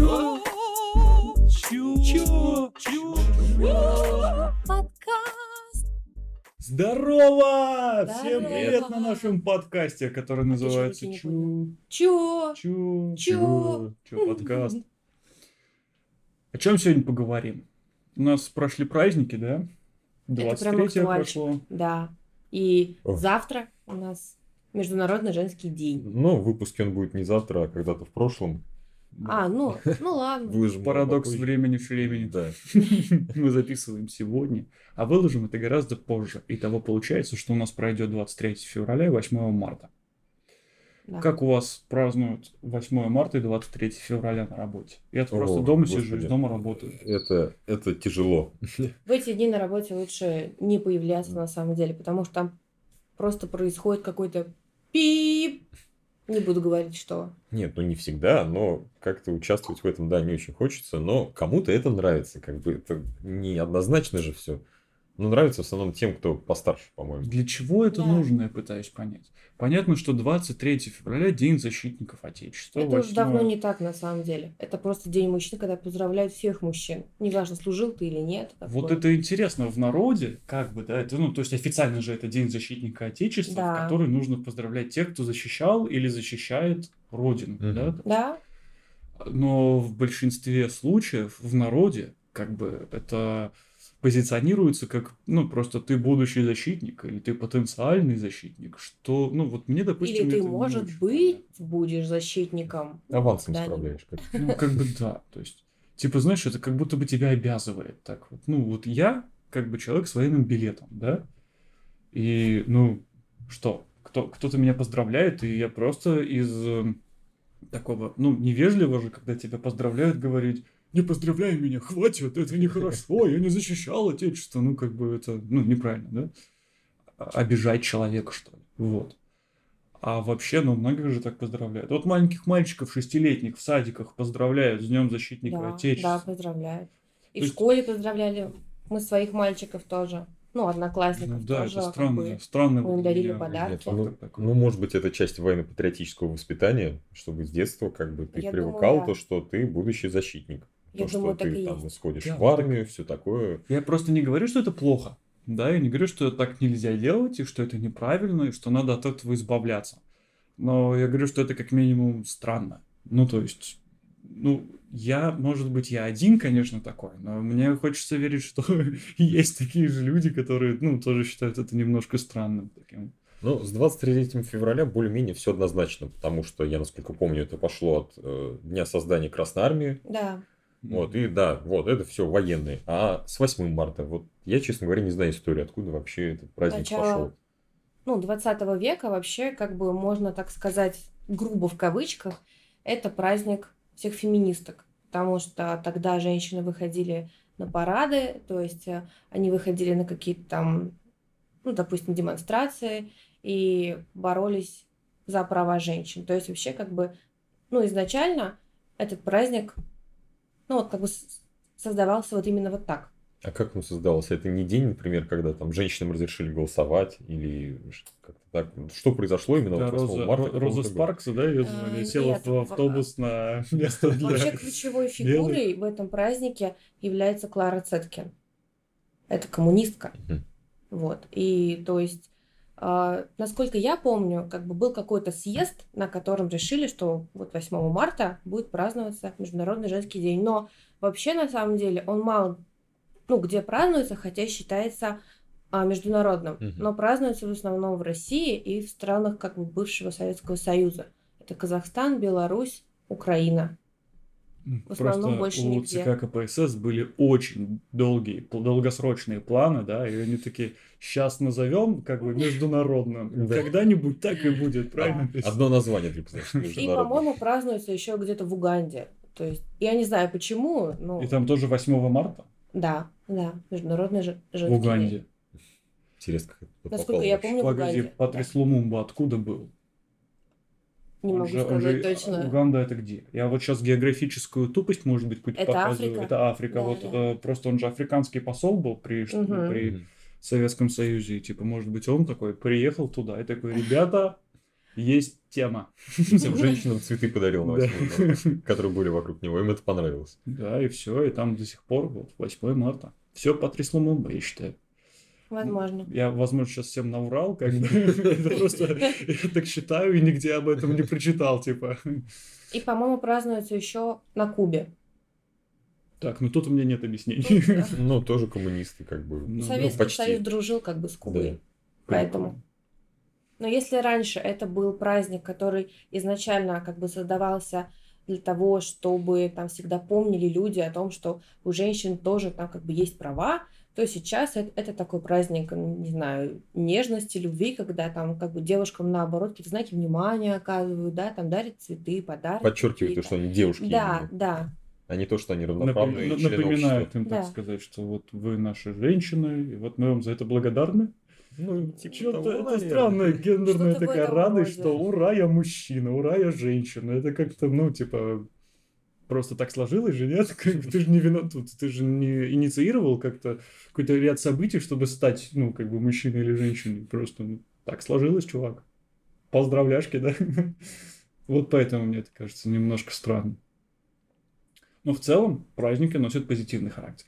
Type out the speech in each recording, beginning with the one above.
Чё? Чё? Чё? Подкаст. Здорово! Всем привет на нашем подкасте, который называется Чу... Чё? Чу... Чё? Чё подкаст? О чем сегодня поговорим? У нас прошли праздники, да? Это прям 23 актуальчик. прошло. Да. И О. завтра у нас Международный женский день. Но в выпуске он будет не завтра, а когда-то в прошлом. А, ну, ну ладно. Выложим Парадокс попозже. времени в времени. Да. Мы записываем сегодня, а выложим это гораздо позже. Итого получается, что у нас пройдет 23 февраля и 8 марта. Да. Как у вас празднуют 8 марта и 23 февраля на работе? Я-то О, просто дома господи. сижу, из дома работаю. Это, это тяжело. В эти дни на работе лучше не появляться на самом деле, потому что там просто происходит какой-то пип. Не буду говорить, что. Нет, ну не всегда, но как-то участвовать в этом, да, не очень хочется. Но кому-то это нравится. Как бы это не однозначно же все. Но нравится в основном тем, кто постарше, по-моему. Для чего это Да. нужно, я пытаюсь понять. Понятно, что 23 февраля День защитников Отечества. Это уже 8 давно не так на самом деле. Это просто день мужчин, когда поздравляют всех мужчин. Неважно, служил ты или нет. Вот такое. это интересно в народе, как бы, да, это, ну, то есть официально же это День защитника Отечества, Да. в который нужно поздравлять тех, кто защищал или защищает Родину, Мгм. да? Да, Но в большинстве случаев в народе, как бы, это позиционируется как, ну, просто ты будущий защитник или ты потенциальный защитник, что, ну, вот мне, допустим, или ты, не может быть, будешь защитником. Авансом Да, справляешь. как. Ну, как бы да. То есть, типа, знаешь, это как будто бы тебя обязывает. Так вот. Ну, вот я, как бы человек с военным билетом, да? И, ну, что? Кто, кто-то меня поздравляет, и я просто из э, такого, ну, невежливо же, когда тебя поздравляют, говорить, не поздравляй меня, хватит, это нехорошо, я не защищал Отечество. Ну, как бы это, ну, неправильно, да? А- Обижать человека, что ли. Вот. А вообще, ну, многих же так поздравляют. Вот маленьких мальчиков шестилетних в садиках поздравляют с Днем защитника Да, да, Отечества. поздравляют. И То в есть- школе поздравляли мы своих мальчиков тоже. Ну, одноклассников Ну да, тоже. это как странно. бы. странно. мы им дарили подарки. Нет, ну, Фактор такой. ну, может быть, это часть военно-патриотического воспитания, чтобы с детства как бы ты Я привыкал думаю, да. то, что ты будущий защитник. Я то, думаю, что так ты и там есть. сходишь Да, в так- армию, все такое. Я просто не говорю, что это плохо. Да, я не говорю, что так нельзя делать, и что это неправильно, и что надо от этого избавляться. Но я говорю, что это как минимум странно. Ну, то есть, ну, я, может быть, я один, конечно, такой, но мне хочется верить, что есть такие же люди, которые, ну, тоже считают это немножко странным таким. Ну, с 23 февраля более-менее все однозначно, потому что я, насколько помню, это пошло от э, дня создания Красной Армии. Да. Вот, и да, вот, это все военные. А с 8 марта, вот, я, честно говоря, не знаю историю, откуда вообще этот праздник Начало пошел. Ну, 20 века вообще, как бы можно так сказать, грубо в кавычках, это праздник всех феминисток. Потому что тогда женщины выходили на парады, то есть э, они выходили на какие-то там, ну, допустим, демонстрации и боролись за права женщин. То есть вообще как бы, ну, изначально этот праздник, ну, вот как бы создавался вот именно вот так. А как он создавался? Это не день, например, когда там женщинам разрешили голосовать или как-то так? Что произошло именно Да, вот 8 Роза, марта? Роза? Спаркс, да, ее звали, Э, села нет, в автобус на место для... Вообще ключевой фигурой в этом празднике является Клара Цеткин. Это коммунистка. Мгм. Вот. И то есть, а, насколько я помню, как бы был какой-то съезд, на котором решили, что вот 8 марта будет праздноваться Международный женский день. Но вообще, на самом деле, он мало, ну, где празднуется, хотя считается а, международным. Мгм. Но празднуется в основном в России и в странах как бы бывшего Советского Союза. Это Казахстан, Беларусь, Украина. В основном Просто больше у нигде. ЦК КПСС были очень долгие, долгосрочные планы, да, и они такие, сейчас назовем как бы международным. Да. Когда-нибудь так и будет, правильно? Одно название значит, И, по-моему, празднуется еще где-то в Уганде. То есть, я не знаю почему, но И там тоже 8 марта да, да, международный же в женский Уганде. Интересно, как это Насколько я помню, в Погоди, Уганде. Патрис Лумумба откуда был? Не могу же- сказать же- точно. Уганда это где? Я вот сейчас географическую тупость, может быть, какую-то Это показываю. Африка. Это Африка. Да, вот да. э, просто он же африканский посол был при, Мгм. при. Советском Союзе. И, типа, может быть, он такой приехал туда и такой, ребята, Есть тема. Всем женщинам цветы подарил на Да. 8 марта, которые были вокруг него. Им это понравилось. Да, и все, и там до сих пор вот 8 марта. Все потрясло Мумбай, я считаю. Возможно. Я, возможно, сейчас всем наврал, как бы. Это просто я так считаю и нигде об этом не прочитал, типа. И, по-моему, празднуется еще на Кубе. Так, ну тут у меня нет объяснений. Ну, тоже коммунисты, как бы. Ну, Советский почти. Союз дружил как бы с Кубой. Поэтому. Но если раньше это был праздник, который изначально как бы создавался для того, чтобы там всегда помнили люди о том, что у женщин тоже там как бы есть права, то сейчас это, это такой праздник, не знаю, нежности, любви, когда там как бы девушкам наоборот какие-то знаки внимания оказывают, да, там дарят цветы, подарки. Подчеркивают то, что они девушки. Да, именно, да. А не то, что они Напом- равноправные члены Напоминают общества. им, так Да. сказать, что вот вы наши женщины, и вот мы вам за это благодарны. Ну, типа Что-то того, это наверное. странная гендерная Что-то в такая радость, что ура, я мужчина, ура, я женщина. Это как-то, ну, типа, просто так сложилось же, нет? Ты же не виноват ты же не инициировал как-то какой-то ряд событий, чтобы стать, ну, как бы мужчиной или женщиной. Просто ну, так сложилось, чувак. Поздравляшки, да? Вот поэтому мне это кажется немножко странным. Но в целом праздники носят позитивный характер.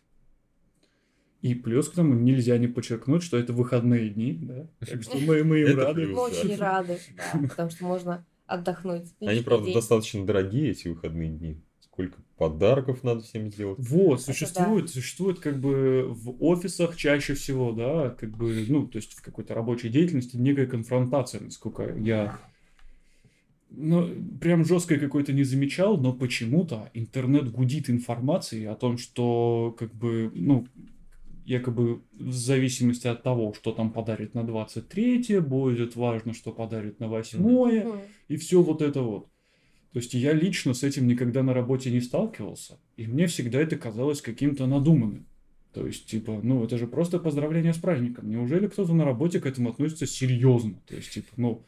И плюс к тому нельзя не подчеркнуть, что это выходные дни, да? Так что мы, мы им Это рады. плюс, Мы да. очень рады, да, потому что можно отдохнуть. Они, правда, день. достаточно дорогие, эти выходные дни. Сколько подарков надо всем сделать. Вот, Это существует, существует как бы в офисах чаще всего, да, как бы, ну, то есть в какой-то рабочей деятельности некая конфронтация, насколько я, ну, прям жесткой какой-то не замечал, но почему-то интернет гудит информацией о том, что, как бы, ну, якобы в зависимости от того, что там подарит на 23 будет важно, что подарит на 8 Мгм. и все вот это вот. То есть я лично с этим никогда на работе не сталкивался, и мне всегда это казалось каким-то надуманным. То есть, типа, ну, это же просто поздравление с праздником. Неужели кто-то на работе к этому относится серьезно? То есть, типа, ну,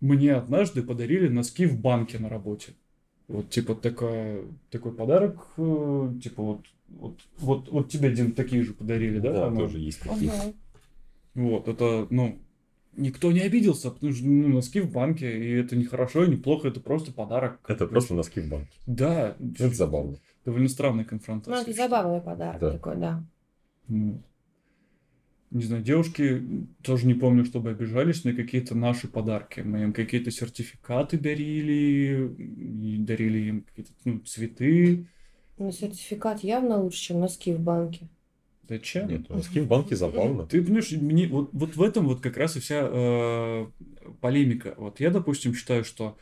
мне однажды подарили носки в банке на работе. Вот, типа, такая, такой подарок, э, типа, вот, вот, вот, вот тебе, Дим, такие же подарили, да? Да, по-моему? тоже есть такие. Вот, это, ну, никто не обиделся, потому что, ну, носки в банке, и это не хорошо и не плохо, это просто подарок. Это просто носки в банке. Да. Это забавно. Довольно странная конфронтация. Ну, это забавный подарок Да. такой, да. Ну, Не знаю, девушки тоже не помню, чтобы обижались на какие-то наши подарки. Мы им какие-то сертификаты дарили, и дарили им какие-то ну, цветы. Но сертификат явно лучше, чем носки в банке. Зачем? Нет, носки в банке забавно. Ты понимаешь, мне вот, вот в этом вот как раз и вся э, полемика. Вот я, допустим, считаю, что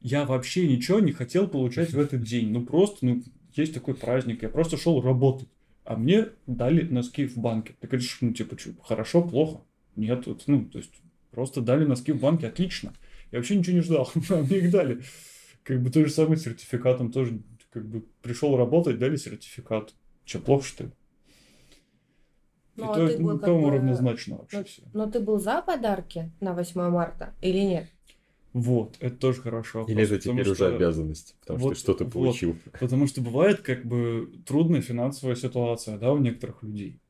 я вообще ничего не хотел получать в этот день. Ну просто, ну, есть такой праздник, я просто шел работать. А мне дали носки в банке. Ты говоришь, ну, типа, чё, хорошо, плохо? Нет, вот, ну, то есть, просто дали носки в банке, отлично. Я вообще ничего не ждал, а мне их дали. Как бы то же самое с сертификатом тоже, как бы пришел работать, дали сертификат. Че, плохо, что ли? Ну, И а то, ты был ну, как по-моему, бы- равнозначно вообще Ну, все. Но ты был за подарки на 8 марта или нет? Вот, это тоже хорошо. Или это теперь уже обязанность, потому вот- что что ты вот. получил. Потому что бывает как бы трудная финансовая ситуация, да, у некоторых людей.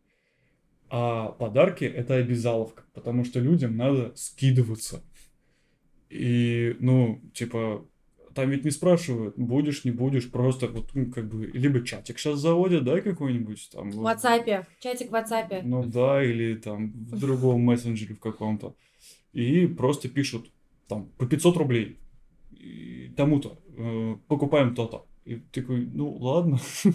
А подарки это обязаловка, потому что людям надо скидываться. И, ну, типа, там ведь не спрашивают, будешь, не будешь, просто вот, ну, как бы, либо чатик сейчас заводят, да, какой-нибудь там. В вот. WhatsApp, чатик в WhatsApp. Ну да, или там в другом мессенджере в каком-то. И просто пишут там по 500 рублей тому-то э, покупаем то-то. И такой, ну ладно.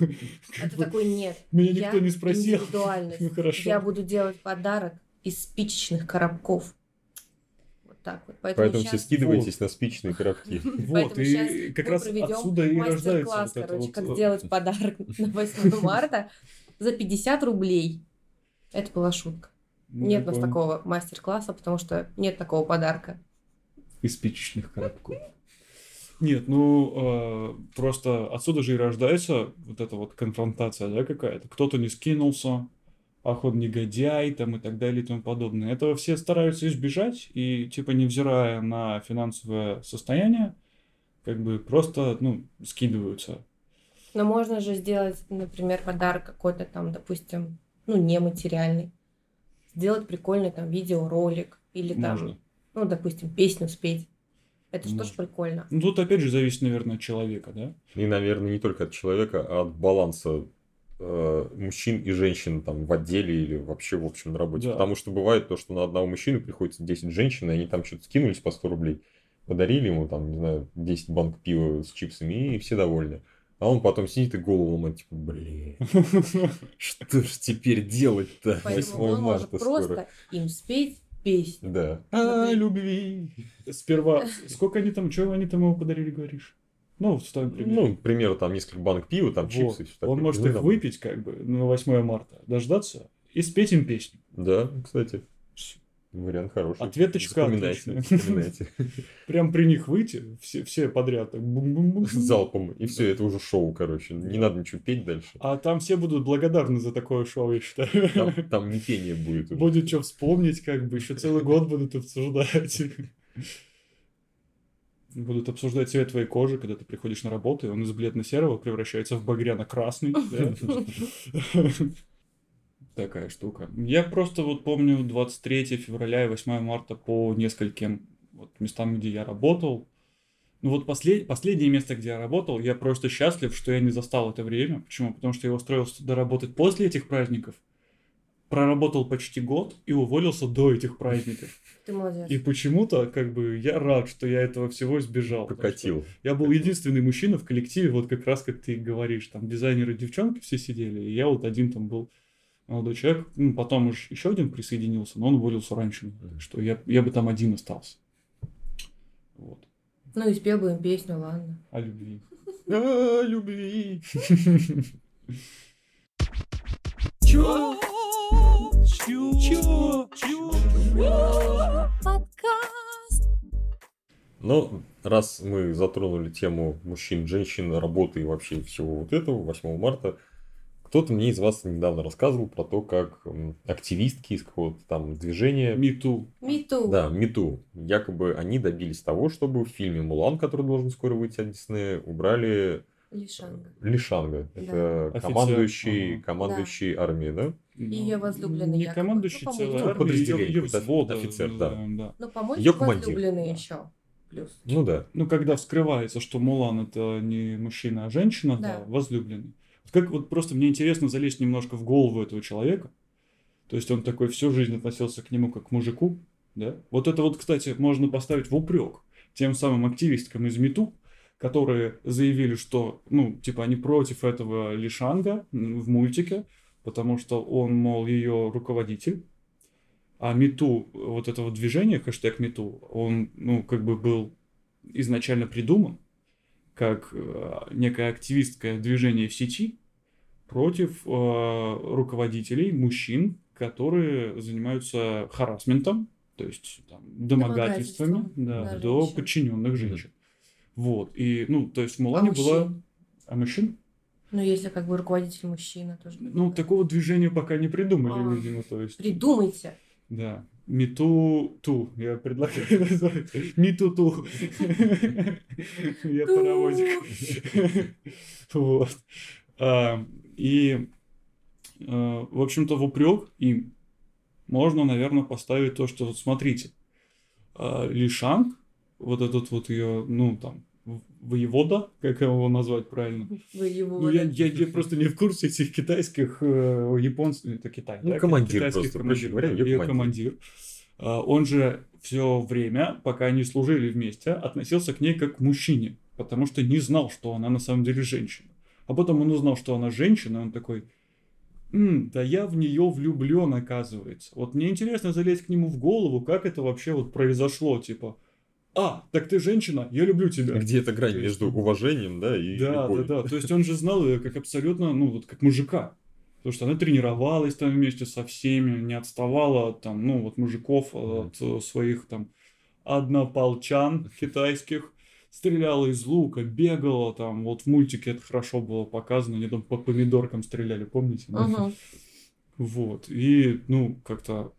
А ты такой, нет. Меня никто не спросил. индивидуальность. Ну хорошо. Я буду делать подарок из спичечных коробков. Вот так вот. Поэтому, Поэтому все щас скидывайтесь на спичные коробки. Вот, и как раз отсюда и рождается вот это короче, вот, как э, сделать подарок на 8 марта за 50 рублей. Это была шутка. ну, Нет у нас такого мастер-класса, потому что нет такого подарка. из спичечных коробков. Нет, ну э, просто отсюда же и рождается вот эта вот конфронтация, да, какая-то. Кто-то не скинулся, ах, он негодяй, там и так далее и тому подобное. Этого все стараются избежать, и типа невзирая на финансовое состояние, как бы просто, ну, скидываются. Но можно же сделать, например, подарок какой-то там, допустим, ну, нематериальный. Сделать прикольный там видеоролик или там, Можно. ну, допустим, песню спеть. Это же тоже прикольно. Ну, тут опять же зависит, наверное, от человека, да? И, наверное, не только от человека, а от баланса мужчин и женщин там в отделе или вообще в общем на работе. Да. Потому что бывает то, что на одного мужчину приходится 10 женщин, и они там что-то скинулись по 100 рублей, подарили ему там, не знаю, 10 банк пива с чипсами, и все довольны. А он потом сидит и голову ломает, типа, блин, что ж теперь делать-то? Поэтому 8 он может марта просто скоро. им спеть песню. Да. А, любви. Сперва, сколько они там, что они там ему подарили, говоришь? Ну, в твоем примере. Ну, к примеру, там несколько банок пива, там Вот. чипсы. и всё такое. Он может Ну, их там- выпить, как бы, на 8 марта, дождаться и спеть им песню. Да, кстати. Вариант хороший. Ответочка Запоминайте, запоминайте. Прям при них выйти, все, все подряд, так бум-бум-бум. Залпом. И все, это уже шоу, короче. Не надо ничего петь дальше. А там все будут благодарны за такое шоу, я считаю. Там, там не пение будет уже. Будет что вспомнить, как бы, еще целый год будут обсуждать. Будут обсуждать цвет твоей кожи, когда ты приходишь на работу, и он из бледно-серого превращается в багряно-красный. Такая штука. Я просто вот помню 23 февраля и 8 марта по нескольким местам, где я работал. Ну вот послед... последнее место, где я работал, я просто счастлив, что я не застал это время. Почему? Потому что я устроился туда работать после этих праздников, проработал почти год и уволился до этих праздников. Ты молодец. И почему-то, как бы, я рад, что я этого всего избежал. Прокатил. Я был единственный мужчина в коллективе, вот как раз как ты говоришь, там дизайнеры девчонки все сидели, и я вот один там был молодой человек, ну, потом уж еще один присоединился, но он уволился раньше, меня, так что я, я бы там один остался. Вот. Ну и спел бы им песню, ладно. О любви. А, любви. Чё? Чё? Чё? Но раз мы затронули тему мужчин, женщин, работы и вообще всего вот этого 8 марта, кто-то мне из вас недавно рассказывал про то, как активистки из какого-то там движения Миту. Миту. Да, Мету. Якобы они добились того, чтобы в фильме Мулан, который должен скоро выйти от Диснея, убрали Лишанга. Лишанга. Это Офицер. командующий, командующий армией, да? Её возлюбленный Не якобы. командующий Ну, целой её какое-то, взвода, офицер, да. да. Ну, по-моему, командир. возлюбленный Да. еще. Плюс. Ну да. Ну, когда вскрывается, что Мулан это не мужчина, а женщина, да, Да. возлюбленный. Вот Как вот просто мне интересно залезть немножко в голову этого человека. То есть он такой всю жизнь относился к нему как к мужику, да? Вот это вот, кстати, можно поставить в упрек тем самым активисткам из МИТУ, которые заявили, что, ну, типа, они против этого Лишанга в мультике, потому что он, мол, ее руководитель. А МИТУ, вот этого движения, хэштег МИТУ, он, ну, как бы был изначально придуман как э, некое активистское движение в сети против э, руководителей, мужчин, которые занимаются харасментом, то есть там, домогательствами да, до женщин. подчиненных женщин. Вот. И, ну, то есть в Мулане А была... А мужчин? Ну, если как бы руководитель мужчина тоже. Ну, такого движения пока не придумали, А. видимо, то есть... Придумайте. Да. Мету ту. Я предлагаю назвать. Мету ту. Я паровозик. Вот. А, И, а, в общем-то, в упрек им можно, наверное, поставить то, что вот смотрите, а, Лишанг, вот этот вот ее, ну, там, воевода, как его назвать правильно, его... ну, я, я, я просто не в курсе этих китайских, э, японских, это Китай. Ну, да, командир китайских просто, проще командиров, говоря, её командир. командир. А, Он же все время, пока они служили вместе, относился к ней как к мужчине, потому что не знал, что она на самом деле женщина. А потом он узнал, что она женщина, и он такой, «М, да я в нее влюблен, оказывается. Вот мне интересно залезть к нему в голову, как это вообще вот произошло, типа, а, так ты женщина, я люблю тебя. Где эта грань между уважением, да, и Да, да, любовью. да. То есть он же знал ее как абсолютно, ну, вот как мужика. Потому что она тренировалась там вместе со всеми, не отставала от там, ну, вот мужиков, от э, своих там однополчан китайских. Стреляла из лука, бегала там. Вот в мультике это хорошо было показано. Они там по помидоркам стреляли, помните? Мгм. Вот. И, ну, как-то...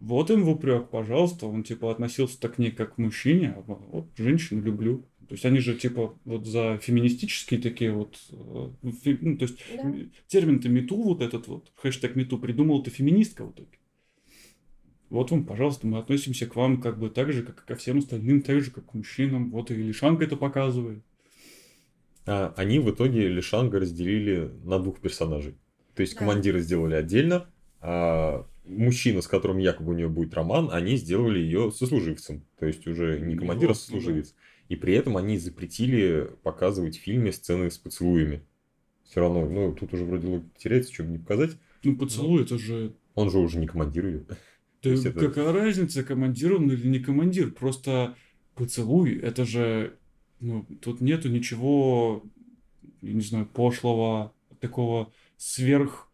Вот им в упрек, пожалуйста. Он, типа, относился так к ней как к мужчине, а вот женщину люблю. То есть они же, типа, вот за феминистические такие вот... э, фе- ну, то есть Да. термин-то мету вот этот вот, хэштег мету придумал-то феминистка в итоге. Вот вам, пожалуйста, мы относимся к вам как бы так же, как и ко всем остальным, так же, как к мужчинам. Вот и Лишанка это показывает. А они в итоге Лишанга разделили на двух персонажей. То есть Да. командира сделали отдельно, а мужчина, с которым якобы у нее будет роман, они сделали ее сослуживцем. То есть уже не командир, а сослуживец. И при этом они запретили показывать в фильме сцены с поцелуями. Все равно, ну, тут уже вроде логика теряется, бы не показать. Ну, поцелуй, это же... Он же уже не командир ее. Да это- какая разница, командир он или не командир? Просто поцелуй, это же... Ну, тут нету ничего, я не знаю, пошлого, такого сверх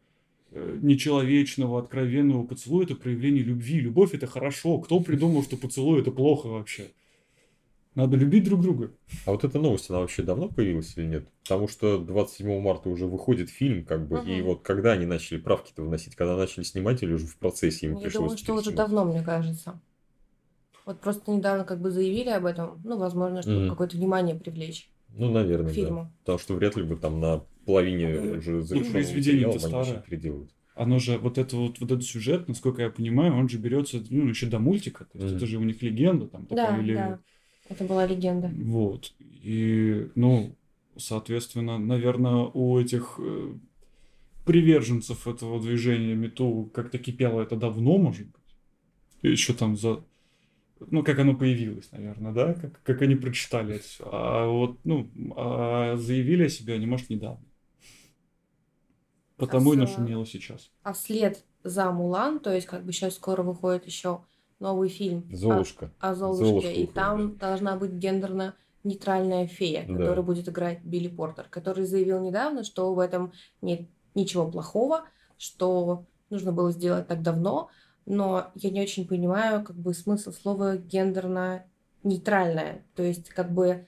нечеловечного, откровенного поцелуя это проявление любви. Любовь это хорошо. Кто придумал, что поцелуй это плохо вообще? Надо любить друг друга. А вот эта новость, она вообще давно появилась или нет? Потому что 27 марта уже выходит фильм, как бы, и Мгм. вот когда они начали правки-то вносить, когда начали снимать или уже в процессе им Я пришлось думаю, что уже давно, мне кажется. Вот просто недавно как бы заявили об этом, ну, возможно, чтобы Мгм. какое-то внимание привлечь Ну, наверное, к да. фильму. Потому что вряд ли бы там на половине Мгм. уже завершенного произведение-то материала они. Оно же, вот, это вот, вот этот сюжет, насколько я понимаю, он же берется, ну, еще до мультика. То есть Мгм. это же у них легенда там такая, Да, или... да. Это была легенда. Вот. И, ну, соответственно, наверное, у этих э, приверженцев этого движения Мету как-то кипело это давно, может быть. Еще там за... Ну, как оно появилось, наверное, да? Как, как они прочитали это все. А вот, ну, а заявили о себе они, может, недавно. Потому и с- нашумело сейчас. А вслед за Мулан, то есть как бы сейчас скоро выходит еще новый фильм о- Золушка. о, Золушке, Золушка и выходит, там должна быть гендерно нейтральная фея, Да. которая будет играть Билли Портер, который заявил недавно, что в этом нет ничего плохого, что нужно было сделать так давно, но я не очень понимаю как бы смысл слова гендерно нейтральная. То есть как бы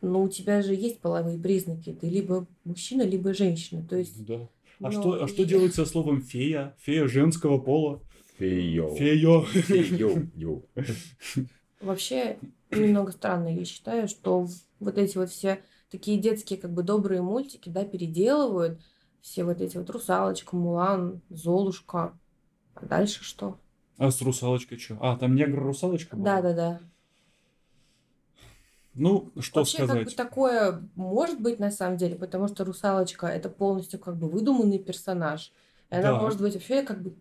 ну, у тебя же есть половые признаки. Ты либо мужчина, либо женщина. То есть, Да. А, ну, что, а что делать со словом фея? Фея женского пола? Фея. Фейо. Йо. Вообще немного странно, я считаю, что вот эти вот все такие детские как бы добрые мультики, да, переделывают. Все вот эти вот Русалочка, Мулан, Золушка. А дальше что? А с русалочкой что? А, там негр-русалочка была? Да-да-да. Ну, что Вообще, как бы сказать? такое может быть на самом деле, потому что Русалочка это полностью как бы выдуманный персонаж. И она Да. может быть вообще как бы,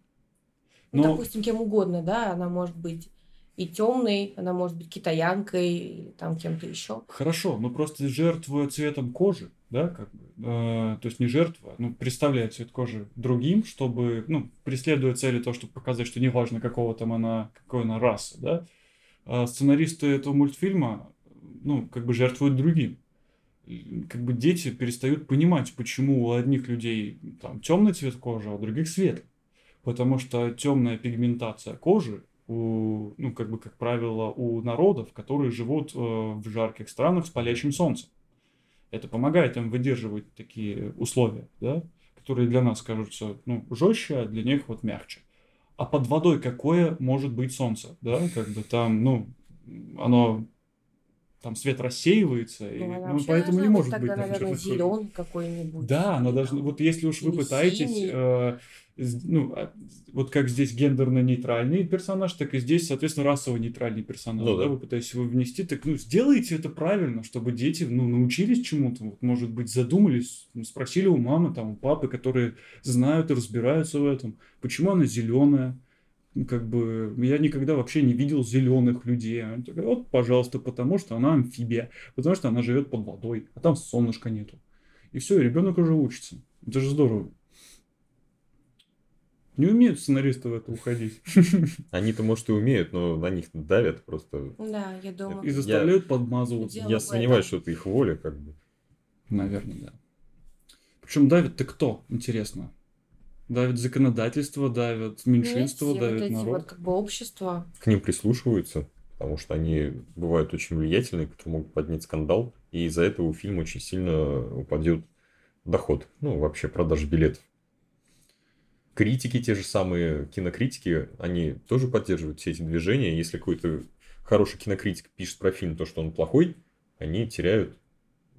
ну, Но- допустим, кем угодно, да, она может быть и темной, она может быть китаянкой, или там кем-то еще. Хорошо, но просто жертвуя цветом кожи, да, как бы, э, то есть не жертва, ну, представляя цвет кожи другим, чтобы, ну, преследуя цели то, чтобы показать, что неважно, какого там она, какой она расы, да, а сценаристы этого мультфильма, ну, как бы жертвуют другим. Как бы дети перестают понимать, почему у одних людей там темный цвет кожи, а у других светлый. Потому что темная пигментация кожи у, ну, как бы, как правило, у народов, которые живут э, в жарких странах с палящим солнцем. Это помогает им выдерживать такие условия, да, которые для нас кажутся, ну, жестче, а для них вот мягче. А под водой какое может быть солнце, да, как бы там, ну, оно, там свет рассеивается, и, Ну, ну, поэтому не быть может тогда, быть там наверное, зеленый какой-нибудь. Да, она должна. Вот если уж вы пытаетесь, синий. э, ну, а, вот как здесь гендерно-нейтральный персонаж, так и здесь, соответственно, расово-нейтральный персонаж. Ну да, да. вы пытаетесь его внести, так ну сделайте это правильно, чтобы дети ну, научились чему-то. Вот, может быть, задумались, ну, спросили у мамы, там, у папы, которые знают и разбираются в этом, почему она зеленая. Как бы я никогда вообще не видел зеленых людей. Они такие, вот, пожалуйста, потому что она амфибия, потому что она живет под водой, а там солнышка нету. И все, ребенок уже учится. Это же здорово. Не умеют сценаристы в это уходить. Они-то, может, и умеют, но на них давят просто. Да, я думаю. И заставляют подмазываться. Дело Я сомневаюсь, что это их воля, как бы. Наверное, да. Причем давит ты кто, интересно? Давит законодательство, давит меньшинство, Нет, все давит вот эти народ. вот как бы общества. К ним прислушиваются, потому что они бывают очень влиятельные, которые могут поднять скандал, и из-за этого у фильма очень сильно упадет доход. Ну, вообще, продажа билетов. Критики, те же самые кинокритики, они тоже поддерживают все эти движения. Если какой-то хороший кинокритик пишет про фильм то, что он плохой, они теряют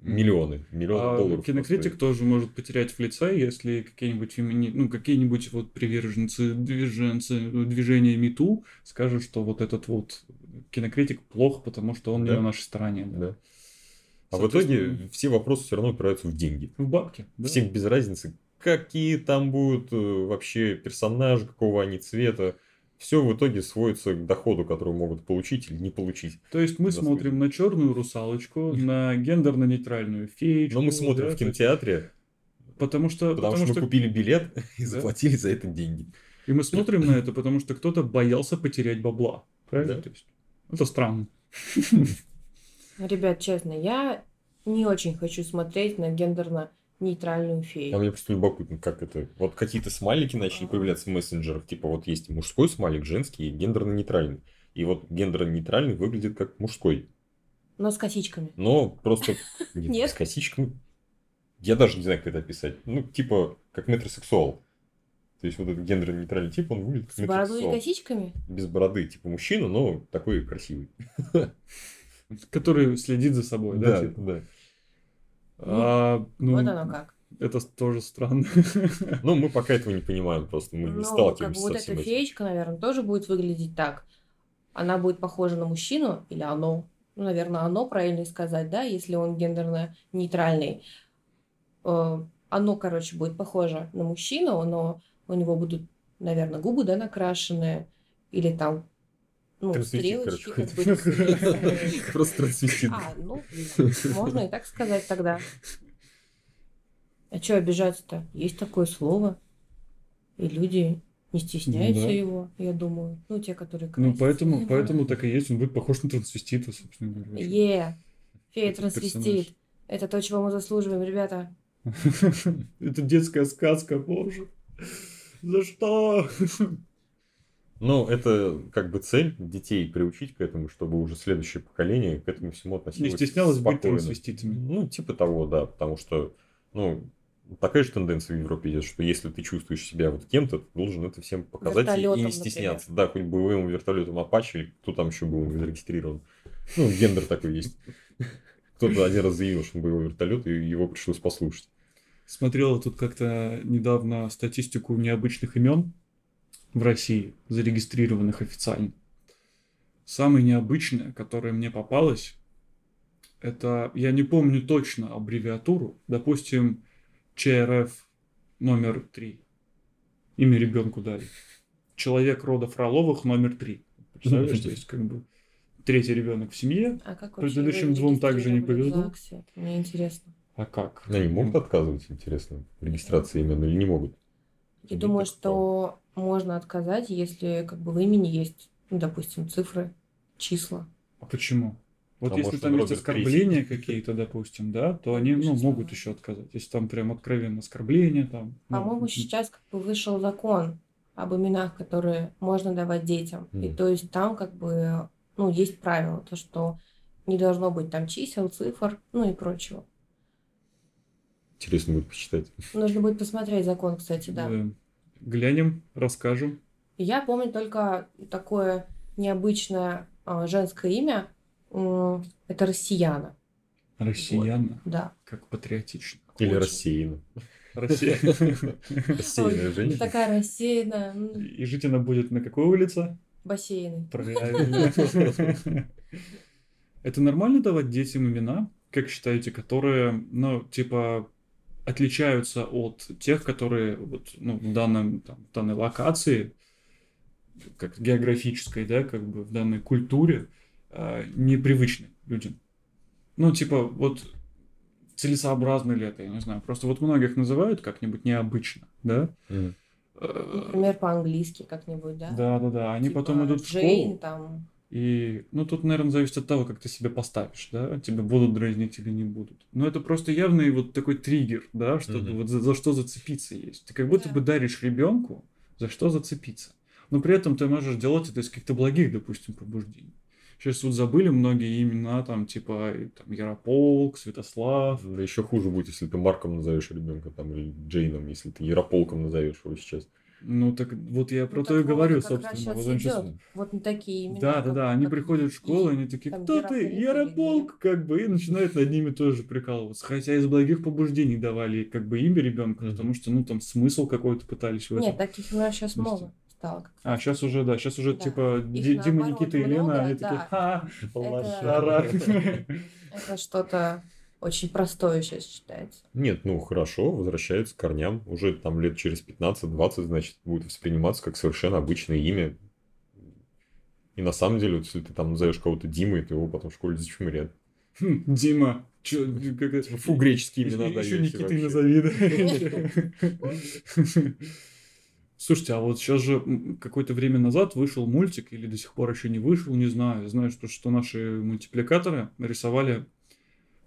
Миллионы. Миллионы А долларов. кинокритик стоит. тоже может потерять в лице, если какие-нибудь фемини... ну, какие-нибудь вот приверженцы, движенцы, движения МИТУ скажут, что вот этот вот кинокритик плох, потому что он не Да. на нашей стороне. Да. Да. А в итоге все вопросы все равно упираются в деньги. В бабки. да. Всем без разницы, какие там будут э, вообще персонажи, какого они цвета. Все в итоге сводится к доходу, который могут получить или не получить. То есть мы смотрим на черную русалочку, на гендерно-нейтральную феечку. Но мы смотрим да, в кинотеатре, Потому что, потому, что, мы купили билет и Да. заплатили за это деньги. И мы смотрим на это, потому что кто-то боялся потерять бабла. Правильно? Да. То есть, это странно. Ребят, честно, я не очень хочу смотреть на гендерно-нейтральную А фею. мне просто любопытно, как это. Вот какие-то смайлики начали появляться в мессенджерах. Типа вот есть мужской смайлик, женский и гендерно-нейтральный. И вот гендерно-нейтральный выглядит как мужской. Но с косичками. Но просто нет, с косичками. Я даже не знаю, как это описать. Ну, типа, как метросексуал. То есть, вот этот гендерно-нейтральный тип, он выглядит С как бородой и косичками? Без бороды, типа мужчина, но такой красивый. Который следит за собой, да? Да, типа? да. А, ну, Вот оно как. Это тоже странно. Ну, мы пока этого не понимаем, просто мы не Ну, как сталкиваемся бы вот эта этим. феечка, наверное, тоже будет выглядеть так. Она будет похожа на мужчину или оно. Ну, наверное, оно правильно сказать, да, если он гендерно-нейтральный. Э, Оно, короче, будет похоже на мужчину, но у него будут, наверное, губы, да, накрашенные. Или там, ну, стрелочки как бы. Просто трансвестит. А, ну, можно и так сказать тогда. А что обижаться-то? Есть такое слово. И люди не стесняются да. его, я думаю. Ну, те, которые Ну, поэтому, поэтому так и есть. Он будет похож на трансвестита, собственно говоря. Е, фея трансвестит. Это то, чего мы заслуживаем, ребята. Это детская сказка, боже. За что? Ну, это как бы цель детей приучить к этому, чтобы уже следующее поколение к этому всему Не относилось стеснялась быть спокойно. трансвеститами. Ну, типа того, да, потому что, ну, такая же тенденция в Европе идет, что если ты чувствуешь себя вот кем-то, ты должен это всем показать и- и Вертолетом, не стесняться. Да, хоть боевым вертолетом Апачи, или кто там еще был зарегистрирован. Ну, гендер такой есть. Кто-то один раз заявил, что он боевой вертолет, и его пришлось послушать. Смотрел тут как-то недавно статистику необычных имен в России, зарегистрированных официально. Самое необычное, которое мне попалось, это, я не помню точно аббревиатуру, допустим, ЧРФ номер 3. Имя ребенку дали. Человек рода Фроловых номер 3. Представляешь, то есть как бы третий ребенок в семье, А как Предыдущим двум также не повезло. ЗАГСе? Мне интересно. а как? Они могут отказывать, интересно, регистрации имен или не могут? Я думаю, что можно отказать, если как бы в имени есть, ну, допустим, цифры, числа. А почему? Вот А если там есть оскорбления какие-то, допустим, да, то они ну, могут еще отказать. Если там прям откровенно оскорбления, там. ну, По-моему, м, сейчас как бы вышел закон об именах, которые можно давать детям. И Мгм. то есть там как бы, ну, есть правило, то, что не должно быть там чисел, цифр, ну и прочего. Интересно будет почитать. Нужно будет посмотреть закон, кстати, да. э, Глянем, расскажем. Я помню только такое необычное а, женское имя. Это Россияна. Россияна, Да. как патриотично. Или Очень. рассеяно. Россия. Рассеянная женщина. Такая рассеянная. И жить она будет на какой улице? Бассейны. Правильно. Это нормально давать детям имена, как считаете, которые, ну, типа, отличаются от тех, которые вот, ну, в данном, там, в данной локации, как географической, да, как бы в данной культуре, а, непривычны людям. Ну, типа, вот целесообразно ли это, я не знаю. Просто вот многих называют как-нибудь необычно, да? Э, Например, по-английски как-нибудь, да? Да, да, да. Они Типа потом идут в Джейн, школу. там. И, ну, тут, наверное, зависит от того, как ты себя поставишь, да, тебя будут дразнить или не будут. Но это просто явный вот такой триггер, да, чтобы Мгм. вот за, за что зацепиться есть. Ты как будто Да. бы даришь ребенку, за что зацепиться. Но при этом ты можешь делать это из каких-то благих, допустим, побуждений. Сейчас вот забыли многие имена, там, типа, там, Ярополк, Святослав. Да еще хуже будет, если ты Марком назовешь ребенка там или Джейном, если ты Ярополком назовешь его сейчас. Ну так вот я про Ну, то и так говорю, собственно. Вот он идёт. Вот на такие имена. Да, да, да, они как приходят в школу, и- они такие, там кто ты? Ярополк как бы, и начинают над ними тоже прикалываться. Хотя из благих побуждений давали как бы имя ребенку, Мгм. потому что, ну, там смысл какой-то пытались в этом. Нет, таких имен сейчас То есть- много стало. как А, сейчас уже, да, сейчас уже Да. типа Их Ди- Дима, Никита и много, Лена, они такие, да. ха, Это-. Это что-то очень простое сейчас считается. Нет, ну хорошо, возвращается к корням. Уже там лет через 15-20, значит, будет восприниматься как совершенно обычное имя. И на самом деле, вот если ты там назовешь кого-то Димой, то его потом в школе зачмырят. Хм, Дима, чё, как? Фу, греческие имена Еще даёте Никитой вообще. назови, да. Слушайте, а вот сейчас же какое-то время назад вышел мультик, или до сих пор еще не вышел, не знаю. Я знаю, что, что наши мультипликаторы рисовали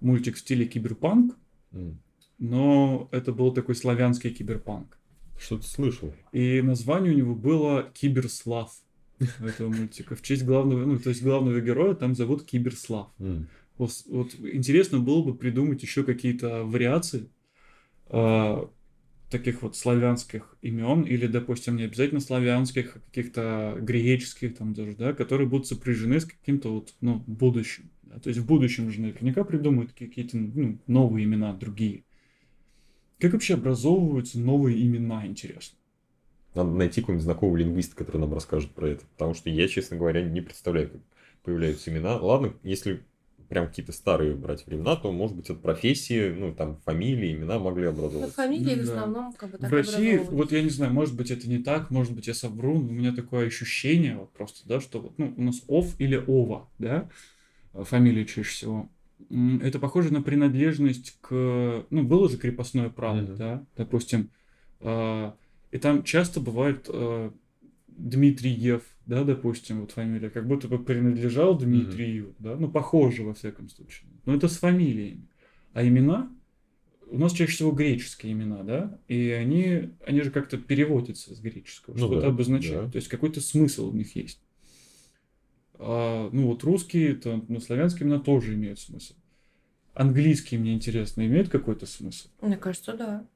мультик в стиле киберпанк, М, но это был такой славянский киберпанк. Что-то слышал. И название у него было Киберслав этого мультика. В честь главного, ну, то есть главного героя там зовут Киберслав. М, Вот, вот интересно было бы придумать еще какие-то вариации а, таких вот славянских имен, или, допустим, не обязательно славянских, а каких-то греческих там даже, да, которые будут сопряжены с каким-то вот, ну, будущим. Да. То есть в будущем же наверняка придумают какие-то ну, новые имена, другие. Как вообще образовываются новые имена, интересно? Надо найти какого-нибудь знакомого лингвиста, который нам расскажет про это. Потому что я, честно говоря, не представляю, как появляются имена. Ладно, если прям какие-то старые брать времена, то, может быть, от профессии, ну, там, фамилии, имена могли Ну, образовываться. фамилии в Ну, да. основном как бы так в России, вот я не знаю, может быть, это не так, может быть, я совру, но у меня такое ощущение вот просто, да, что вот, ну, у нас Ов или Ова, да, фамилия чаще всего. Это похоже на принадлежность к... Ну, было же крепостное право, Мгм. да, допустим. э, И там часто бывает э, Дмитриев, да, допустим, вот фамилия, как будто бы принадлежал Дмитрию, да, ну, похоже, во всяком случае. Но это с фамилиями. А имена, у нас чаще всего греческие имена, да, и они, они же как-то переводятся с греческого, Ну что-то да, обозначают, да. то есть какой-то смысл у них есть. А, ну вот русские, то, ну, славянские имена тоже имеют смысл. Английские, мне интересно, имеют какой-то смысл? Мне кажется, да.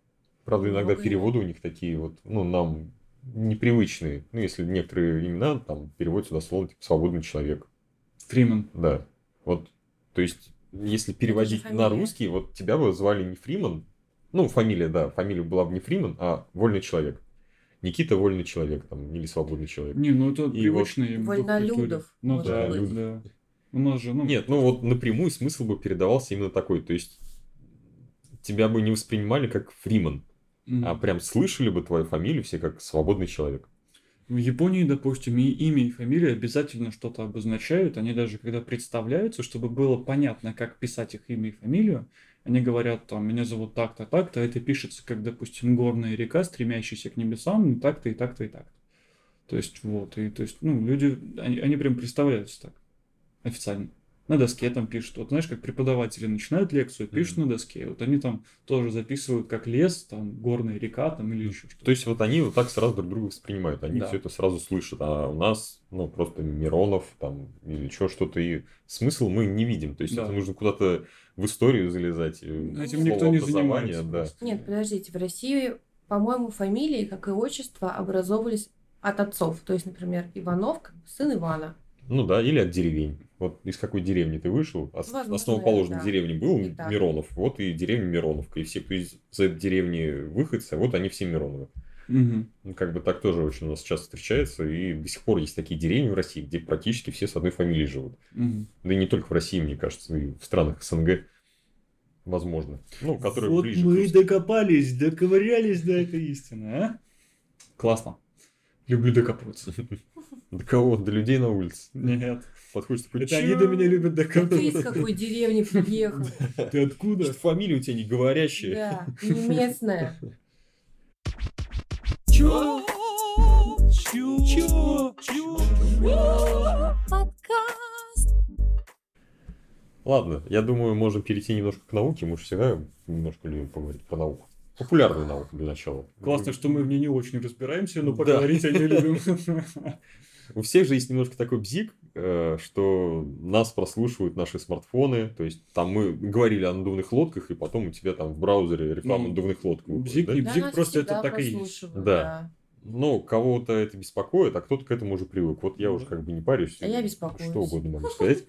Правда, иногда Много переводы у них такие вот, ну, нам непривычные. Ну, если некоторые имена там переводятся дословно, типа, свободный человек. Фриман. Да. Вот, то есть, если переводить на русский, вот тебя бы звали не Фриман, ну, фамилия, да, фамилия была бы не Фриман, а Вольный человек. Никита Вольный человек, там, или Свободный человек. Не, ну это И привычно им в Вольнолюдов. Ну да, быть. да. У нас же, ну... Нет, ну вот напрямую смысл бы передавался именно такой. То есть, тебя бы не воспринимали как Фриман, м. а прям слышали бы твою фамилию все как свободный человек. В Японии, допустим, и имя, и фамилия обязательно что-то обозначают. Они даже, когда представляются, чтобы было понятно, как писать их имя и фамилию, они говорят, там, меня зовут так-то, так-то, а это пишется, как, допустим, горная река, стремящаяся к небесам, ну, так-то и так-то и так-то. То есть, вот, и, то есть, ну, люди, они, они прям представляются так, официально. На доске там пишут. Вот знаешь, как преподаватели начинают лекцию, пишут на доске. Вот они там тоже записывают как лес, там, горная река, там, или еще что-то. То есть, вот они вот так сразу друг друга воспринимают. Они Да. все это сразу слышат. А у нас, ну, просто Миронов там или еще что-то. И смысл мы не видим. То есть, Да. это нужно куда-то в историю залезать. э, Этим никто не занимается Да. просто. Нет, подождите, в России, по-моему, фамилии, как и отчества, образовывались от отцов. То есть, например, Иванов, сын Ивана. Ну да, или от деревень. Вот из какой деревни ты вышел, ос- Возможно, основоположной да. деревни был И так. Миронов, вот и деревня Мироновка. И все, кто из этой деревни выходцы, вот они все Мироновы. Мгм. Ну, как бы так тоже очень у нас часто встречается. И до сих пор есть такие деревни в России, где практически все с одной фамилией живут. Мгм. Да и не только в России, мне кажется, и в странах СНГ. Возможно. Ну, которые вот ближе к мы и русским. докопались, доковырялись до этой истины, а? Классно. Люблю докапываться. До кого? До людей на улице. Нет. Подходишь такой, Это они до меня любят Ты из докапываться. какой деревни приехал? Ты откуда? Фамилия у тебя не говорящая. Да, не местная. Чё? Чё? Чё? Ладно, я думаю, можем перейти немножко к науке. Мы же всегда немножко любим поговорить про науку. Популярную науку для начала. Классно, что мы в ней не очень разбираемся, но Да. поговорить о ней любим. У всех же есть немножко такой бзик, э, что нас прослушивают наши смартфоны. То есть, там мы говорили о надувных лодках, и потом у тебя там в браузере реклама Ну, надувных лодок выходит, бзик да? не Да, Бзик нас просто это так и есть. прослушивают, Да. Ну, кого-то это беспокоит, а кто-то к этому уже привык. Вот я уже как бы не парюсь. А я беспокоюсь. Что угодно могу сказать.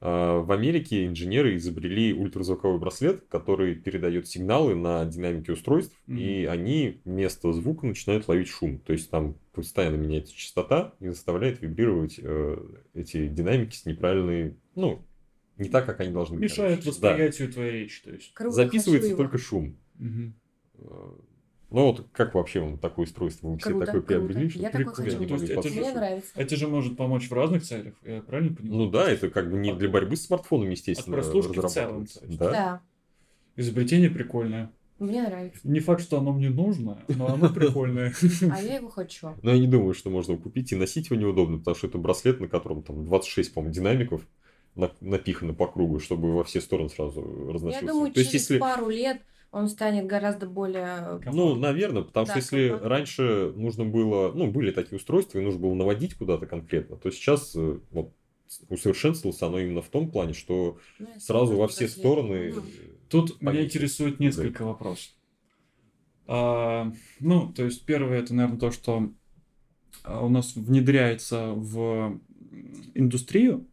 А, В Америке инженеры изобрели ультразвуковой браслет, который передает сигналы на динамики устройств, Мгм. и они вместо звука начинают ловить шум. То есть там постоянно меняется частота и заставляет вибрировать э, эти динамики с неправильной, ну, не так, как они должны быть. Мешает короче. Да. восприятию твоей речи, то есть. Круто, Записывается только шум. Мгм. Ну вот как вообще вам такое устройство? Вы все Круто, такое круто. приобрели? что Я прикольно, хочу. То есть это же- Мне послушать? нравится. Это же может помочь в разных целях, я правильно понимаю? Ну да, это как бы не для борьбы с смартфоном, естественно, От прослушки в целом, есть. Да? Да, Изобретение прикольное. мне нравится. Не факт, что оно мне нужно, но оно прикольное. А я его хочу. Но я не думаю, что можно его купить и носить его неудобно, потому что это браслет, на котором там 26, по-моему, динамиков на- напихано по кругу, чтобы во все стороны сразу разносился. Я думаю, То есть, через если... пару лет он станет гораздо более... Ну, наверное, потому Да, что если комфортно. раньше нужно было, ну, были такие устройства, и нужно было наводить куда-то конкретно, то сейчас э, вот усовершенствовалось оно именно в том плане, что ну, сразу во все браслет. стороны... Ну, Тут меня повесить. интересует несколько вопросов. А, ну, то есть первое, это, наверное, то, что а, у нас внедряется в индустрию,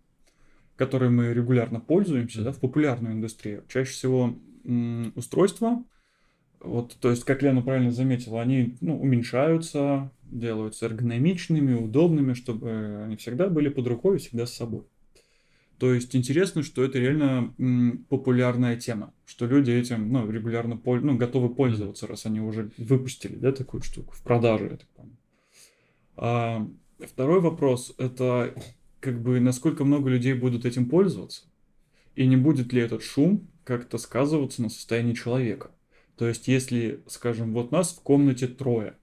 которой мы регулярно пользуемся, да, в популярную индустрию. Чаще всего устройства, вот, то есть, как Лена правильно заметила, они ну, уменьшаются, делаются эргономичными, удобными, чтобы они всегда были под рукой и всегда с собой. То есть интересно, что это реально м, популярная тема, что люди этим ну, регулярно пол- ну, готовы пользоваться, раз они уже выпустили да, такую штуку в продажу, я так понимаю. А, второй вопрос это как бы насколько много людей будут этим пользоваться, и не будет ли этот шум как-то сказываться на состоянии человека. То есть, если, скажем, вот нас в комнате трое,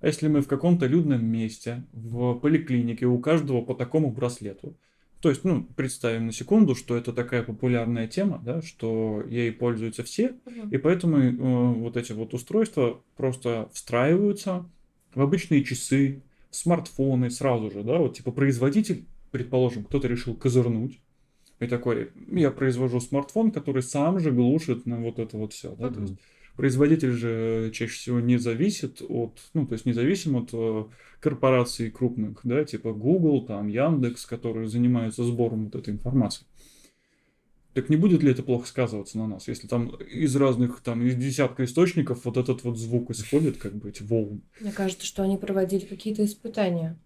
а если мы в каком-то людном месте, в поликлинике, у каждого по такому браслету, то есть, ну, представим на секунду, что это такая популярная тема, да, что ей пользуются все, мгм. и поэтому э, вот эти вот устройства просто встраиваются в обычные часы, в смартфоны сразу же, да, вот типа производитель, предположим, кто-то решил козырнуть, и такой, я произвожу смартфон, который сам же глушит на вот это вот все, да, то Мгм. есть производитель же чаще всего не зависит от, ну, то есть независим от э, корпораций крупных, да, типа Google, там, Яндекс, которые занимаются сбором вот этой информации. Так не будет ли это плохо сказываться на нас, если там из разных, там, из десятка источников вот этот вот звук исходит, как бы эти волны? Мне кажется, что они проводили какие-то испытания.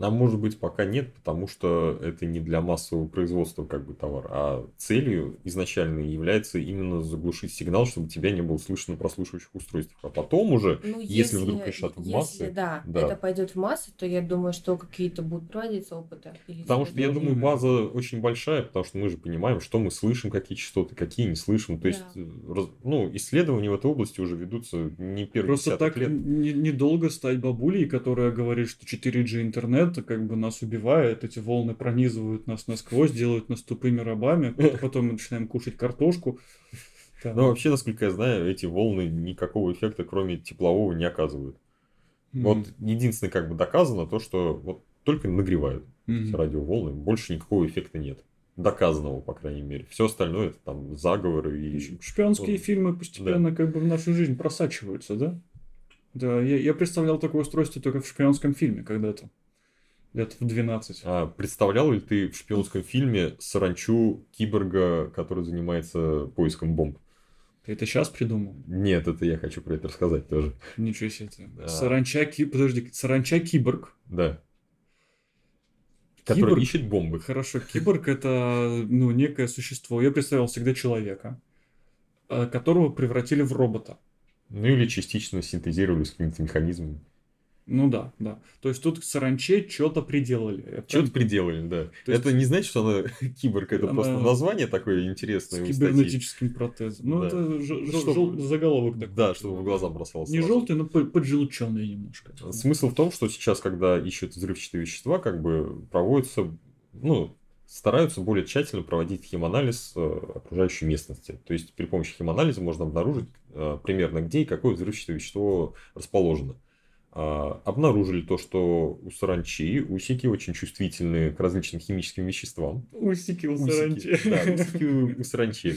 А может быть пока нет, потому что это не для массового производства как бы товар, а целью изначально является именно заглушить сигнал, чтобы тебя не было слышно на прослушивающих устройствах. А потом уже, Ну, если вдруг решат в если, массы, да, да. это пойдет в массы, то я думаю, что какие-то будут проводиться опыты. или потому что я думаю, база очень большая, потому что мы же понимаем, что мы слышим, какие частоты, какие не слышим. То есть, Да. э, раз- ну, исследования в этой области уже ведутся не первый Просто так лет. не- недолго стать бабулей, которая говорит, что 4G интернет как бы нас убивает, эти волны пронизывают нас насквозь, делают нас тупыми рабами, потом мы начинаем кушать картошку. Там. Но вообще, насколько я знаю, эти волны никакого эффекта, кроме теплового, не оказывают. Мгм. Вот единственное, как бы доказано, то, что вот только нагревают эти радиоволны, больше никакого эффекта нет. Доказанного, по крайней мере. Все остальное это там заговоры и... Шпионские Вот. фильмы постепенно как бы в нашу жизнь просачиваются, да? Да, я, я представлял такое устройство только в шпионском фильме когда-то. Лет в 12. А представлял ли ты в шпионском фильме саранчу киборга, который занимается поиском бомб? Ты это сейчас придумал? Нет, это я хочу про это рассказать тоже. Ничего себе. Да. Саранча, ки... подожди, саранча киборг. Да. Который Киборг? ищет бомбы. Хорошо, киборг это ну, некое существо. Я представлял всегда человека, э, которого превратили в робота. Ну или частично синтезировали с какими-то механизмами. Ну да, да. То есть тут к саранче что-то приделали. Что-то приделали, да. То есть- Это не значит, что она киборг, это Она- просто название такое С интересное. статьи. кибернетическим протезом. Ну, Да. это ж- ж- Чтобы- жел- заголовок такой. Да, чтобы в глаза бросался. Не желтый, но по- поджелченный немножко. Смысл в том, что сейчас, когда ищут взрывчатые вещества, как бы проводятся, ну, стараются более тщательно проводить химанализ э, окружающей местности. То есть при помощи химанализа можно обнаружить э, примерно где и какое взрывчатое вещество расположено. Обнаружили то, что у саранчи усики очень чувствительны к различным химическим веществам. Усики у Усики, саранчи. Да, усики у, у саранчи.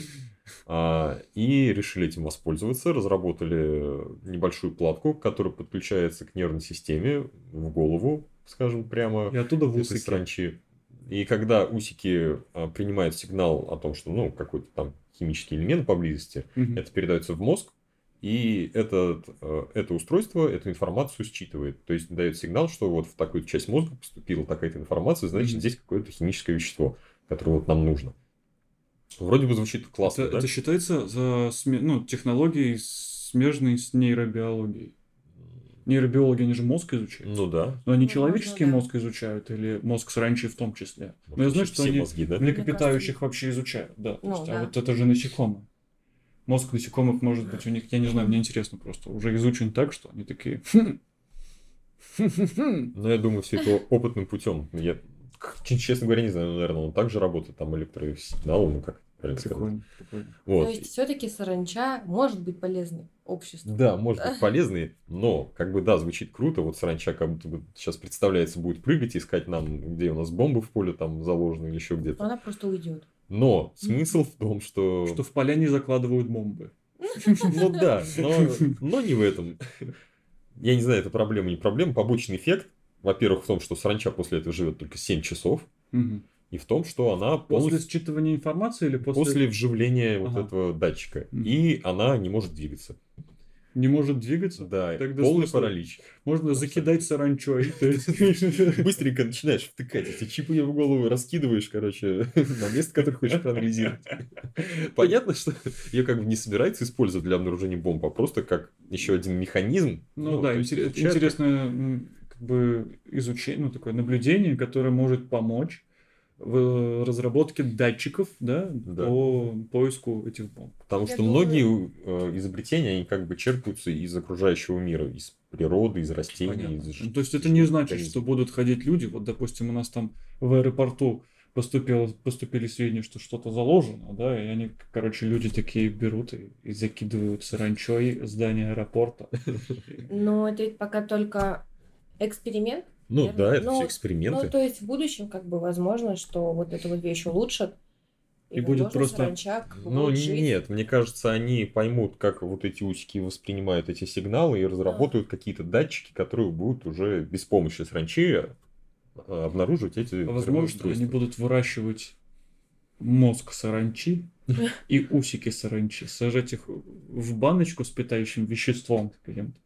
А, И решили этим воспользоваться, разработали небольшую платку, которая подключается к нервной системе в голову, скажем прямо, И оттуда в усики. саранчи. И когда усики а, принимают сигнал о том, что ну, какой-то там химический элемент поблизости, Мгм. это передается в мозг, и этот, э, это устройство эту информацию считывает. То есть дает сигнал, что вот в такую часть мозга поступила такая-то информация, значит, Мгм. здесь какое-то химическое вещество, которое вот нам нужно. Вроде бы звучит классно, это, да? это считается за сме- ну, технологией, смежной с нейробиологией. Нейробиологи, они же мозг изучают. Ну да. Но они Ну, человеческий можно, да. мозг изучают или мозг саранчи в том числе. Вот Но я знаю, что они мозги, да? млекопитающих вообще изучают, да. То Ну, есть, да. А вот это же насекомые. Мозг насекомых может быть у них, я не знаю, мне интересно просто, уже изучен так, что они такие... «Хм, Но я думаю, все это опытным путем. Я, честно говоря, не знаю, ну, наверное, он также работает, там электросигнал, ну как правильно сказать. Прикольно. Вот. То есть все-таки саранча может быть полезной обществу. Да, может быть полезный, но как бы да, звучит круто. Вот саранча как будто бы сейчас представляется будет прыгать, искать нам, где у нас бомбы в поле там заложены или еще Но где-то. она просто уйдет. Но смысл в том, что... Что в поляне закладывают бомбы. Ну да, но, но не в этом. Я не знаю, это проблема, не проблема. Побочный эффект, во-первых, в том, что саранча после этого живет только 7 часов, Мгм. И в том, что она После полностью считывания информации или после... после, вживления вот Ага. этого датчика. И она не может двигаться. Не может двигаться? Да, Тогда полный смысл? паралич. Можно закидать саранчой. Быстренько начинаешь втыкать эти чипы в голову, раскидываешь, короче, на место, которое хочешь проанализировать. Понятно, что ее как бы не собирается использовать для обнаружения бомб, а просто как еще один механизм. Ну да, интерес- изучает, интересное как бы изучение, ну такое наблюдение, которое может помочь в разработке датчиков, да, Да. по поиску этих бомб. Потому Я что думаю- многие э, изобретения, они как бы черпаются из окружающего мира, из природы, из растений. Понятно. из Ну, то есть это не значит, что будут ходить люди. Вот, допустим, у нас там в аэропорту поступило, поступили сведения, что что-то заложено, да, и они, короче, люди такие берут и, и закидывают саранчой здание аэропорта. Но это ведь пока только эксперимент. Ну верно? да, это Но- все эксперименты. Ну, то есть в будущем, как бы, возможно, что вот эту вот вещь улучшат. И будет возможно, просто- Ну, будет жить. нет, мне кажется, они поймут, как вот эти усики воспринимают эти сигналы и разработают какие-то датчики, которые будут уже без помощи сранчи э, обнаруживать эти А Возможно, они будут выращивать мозг саранчи и усики саранчи, сажать их в баночку с питающим веществом каким-то.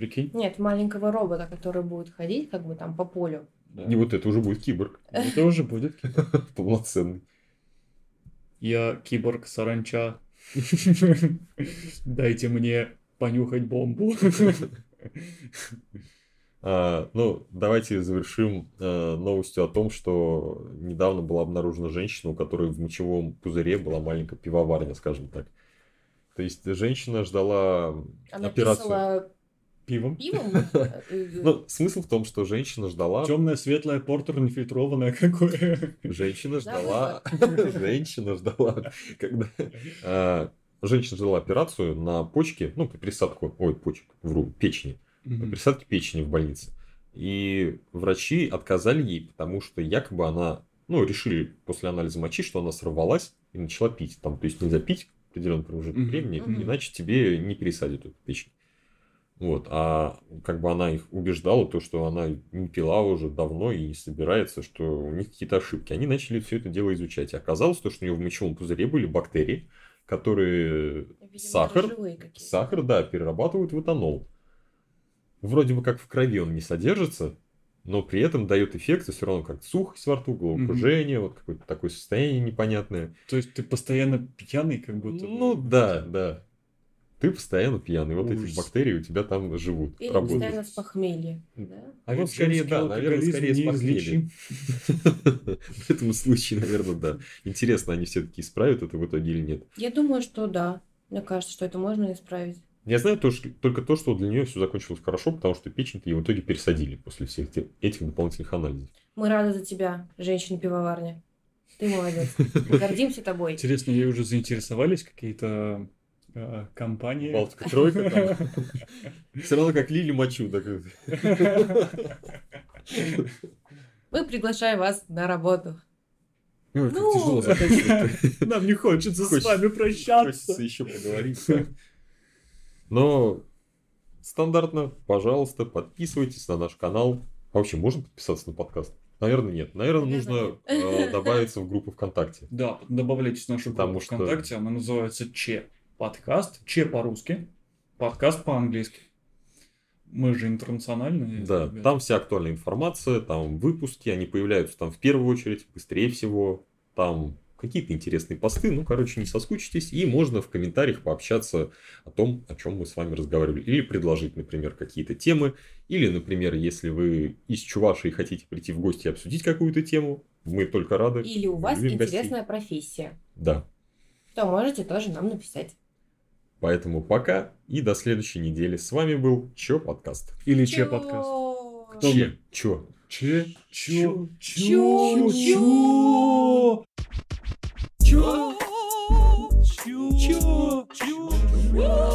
Прикинь? Нет, маленького робота, который будет ходить, как бы там по полю. Да. И вот это уже будет киборг Это уже будет. полноценный. Я киборг саранча. Дайте мне понюхать бомбу. А, ну, давайте завершим э, новостью о том, что недавно была обнаружена женщина, у которой в мочевом пузыре была маленькая пивоварня, скажем так. То есть женщина ждала Она операцию писала Пивом. пивом. э, Ну, смысл в том, что женщина ждала... Темное, светлое, портер, нефильтрованное какое. Женщина Да, ждала... Женщина ждала, когда... а, Женщина ждала операцию на почке, ну, присадку, ой, почек, вру, печени. Мгм. присадки печени в больнице. И врачи отказали ей, потому что якобы она, ну, решили после анализа мочи, что она сорвалась и начала пить. Там, то есть нельзя пить определенный промежуток времени, иначе тебе не пересадят эту печень. Вот, а как бы она их убеждала, то, что она не пила уже давно и не собирается, что у них какие-то ошибки. Они начали все это дело изучать. И оказалось, то, что у нее в мочевом пузыре были бактерии, которые Видимо, сахар. Сахар, да, перерабатывают в этанол. Вроде бы как в крови он не содержится, но при этом дает эффекты все равно как сухость во рту, головокружение, вот какое-то такое состояние непонятное. То есть ты постоянно пьяный, как будто. бы. Ну да, да. Ты постоянно пьяный, вот эти Ужас. бактерии у тебя там живут, Или работают. постоянно с похмелья. да? А Ну, ведь скорее, да, наверное, скорее с неизлечим. В этом случае, наверное, да. Интересно, они все-таки исправят это в итоге или нет. Я думаю, что да. Мне кажется, что это можно исправить. Я знаю то, что- только то, что для нее все закончилось хорошо, потому что печень ей в итоге пересадили после всех этих дополнительных анализов. Мы рады за тебя, женщина-пивоварня. Ты молодец. Мы гордимся тобой. Интересно, ей уже заинтересовались какие-то э, компании? Балтика тройка там. Все равно как Лили Мочу. так Мы приглашаем вас на работу. Ой, как Ну. тяжело заканчивать. Нам не хочется с Хочется- вами прощаться. Хочется еще поговорить. Но стандартно, пожалуйста, подписывайтесь на наш канал. А вообще, можно подписаться на подкаст? Наверное, нет. Наверное, нужно э, добавиться в группу ВКонтакте. Да, добавляйтесь в нашу Потому группу что- ВКонтакте, она называется Че подкаст, Че по-русски, подкаст по-английски. Мы же интернациональные. Да, ребята. там вся актуальная информация, там выпуски, они появляются там в первую очередь, быстрее всего. Там какие-то интересные посты, ну, короче, не соскучитесь. И можно в комментариях пообщаться о том, о чем мы с вами разговаривали. Или предложить, например, какие-то темы. Или, например, если вы из Чуваши и хотите прийти в гости и обсудить какую-то тему, мы только рады. Или у вас Любим гостей. интересная профессия, Да. то можете тоже нам написать. Поэтому пока и до следующей недели. С вами был Че подкаст. Или Че подкаст. Кто Че? Че? Че? Че? Че? Че? Че? Че? Че? Че?